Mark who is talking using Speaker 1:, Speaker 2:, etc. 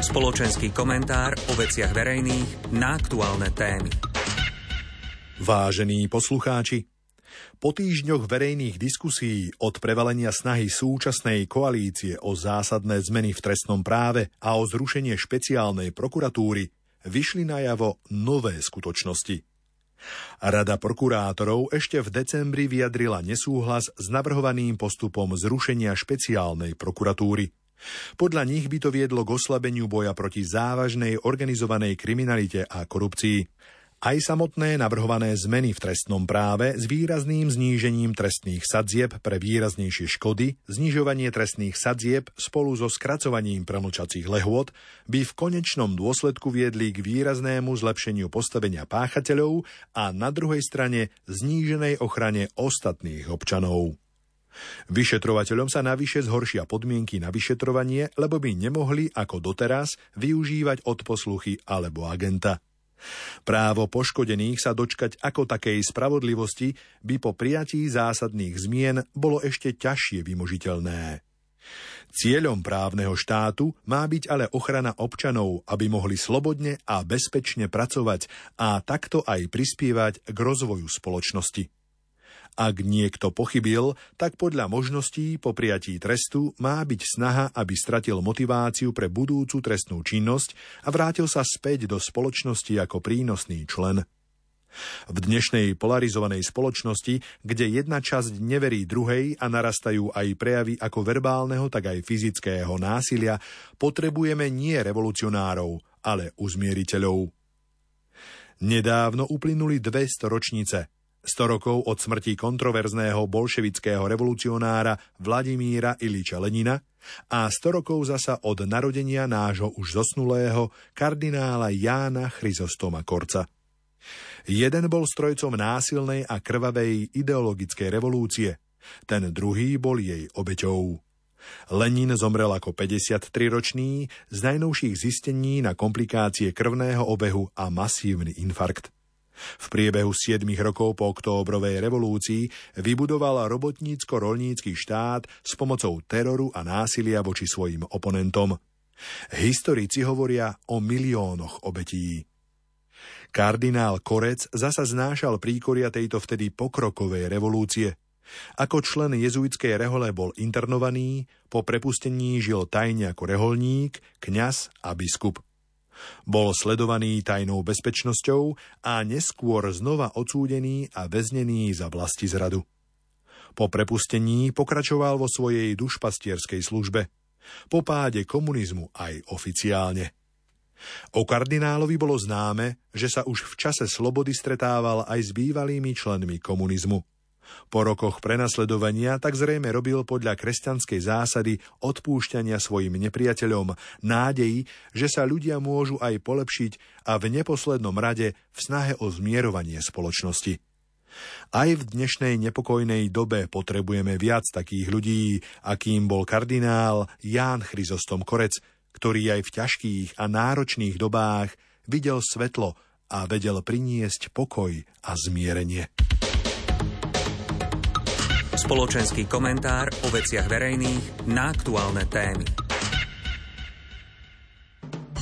Speaker 1: Spoločenský komentár o veciach verejných na aktuálne témy.
Speaker 2: Vážení poslucháči, po týždňoch verejných diskusí od prevalenia snahy súčasnej koalície o zásadné zmeny v trestnom práve a o zrušenie špeciálnej prokuratúry vyšli najavo nové skutočnosti. Rada prokurátorov ešte v decembri vyjadrila nesúhlas s navrhovaným postupom zrušenia špeciálnej prokuratúry. Podľa nich by to viedlo k oslabeniu boja proti závažnej organizovanej kriminalite a korupcii. Aj samotné navrhované zmeny v trestnom práve s výrazným znížením trestných sadzieb pre výraznejšie škody, znižovanie trestných sadzieb spolu so skracovaním premlčacích lehôd by v konečnom dôsledku viedli k výraznému zlepšeniu postavenia páchateľov a na druhej strane zníženej ochrane ostatných občanov. Vyšetrovateľom sa navyše zhoršia podmienky na vyšetrovanie, lebo by nemohli ako doteraz využívať odposluchy alebo agenta. Právo poškodených sa dočkať ako takej spravodlivosti by po prijatí zásadných zmien bolo ešte ťažšie vymožiteľné. Cieľom právneho štátu má byť ale ochrana občanov, aby mohli slobodne a bezpečne pracovať a takto aj prispievať k rozvoju spoločnosti. Ak niekto pochybil, tak podľa možností po prijatí trestu má byť snaha, aby stratil motiváciu pre budúcu trestnú činnosť a vrátil sa späť do spoločnosti ako prínosný člen. V dnešnej polarizovanej spoločnosti, kde jedna časť neverí druhej a narastajú aj prejavy ako verbálneho, tak aj fyzického násilia, potrebujeme nie revolucionárov, ale uzmieriteľov. Nedávno uplynuli dve storočnice – 100 rokov od smrti kontroverzného bolševického revolucionára Vladimíra Iliča Lenina a 100 rokov zasa od narodenia nášho už zosnulého kardinála Jána Chryzostoma Korca. Jeden bol strojcom násilnej a krvavej ideologickej revolúcie, ten druhý bol jej obeťou. Lenin zomrel ako 53-ročný z najnovších zistení na komplikácie krvného obehu a masívny infarkt. V priebehu 7 rokov po októbrovej revolúcii vybudoval robotnícko-rolnícky štát s pomocou teroru a násilia voči svojim oponentom. Historici hovoria o miliónoch obetí. Kardinál Korec zasa znášal príkoria tejto vtedy pokrokovej revolúcie. Ako člen jezuitskej rehole bol internovaný, po prepustení žil tajne ako reholník, kňaz a biskup. Bol sledovaný tajnou bezpečnosťou a neskôr znova odsúdený a väznený za vlasti zradu. Po prepustení pokračoval vo svojej dušpastierskej službe. Po páde komunizmu aj oficiálne. O kardinálovi bolo známe, že sa už v čase slobody stretával aj s bývalými členmi komunizmu. Po rokoch prenasledovania tak zrejme robil podľa kresťanskej zásady odpúšťania svojim nepriateľom nádeji, že sa ľudia môžu aj polepšiť a v neposlednom rade v snahe o zmierovanie spoločnosti. Aj v dnešnej nepokojnej dobe potrebujeme viac takých ľudí, akým bol kardinál Ján Chryzostom Korec, ktorý aj v ťažkých a náročných dobách videl svetlo a vedel priniesť pokoj a zmierenie.
Speaker 1: Spoločenský komentár o veciach verejných na aktuálne témy.